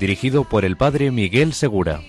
dirigido por el padre Miguel Segura.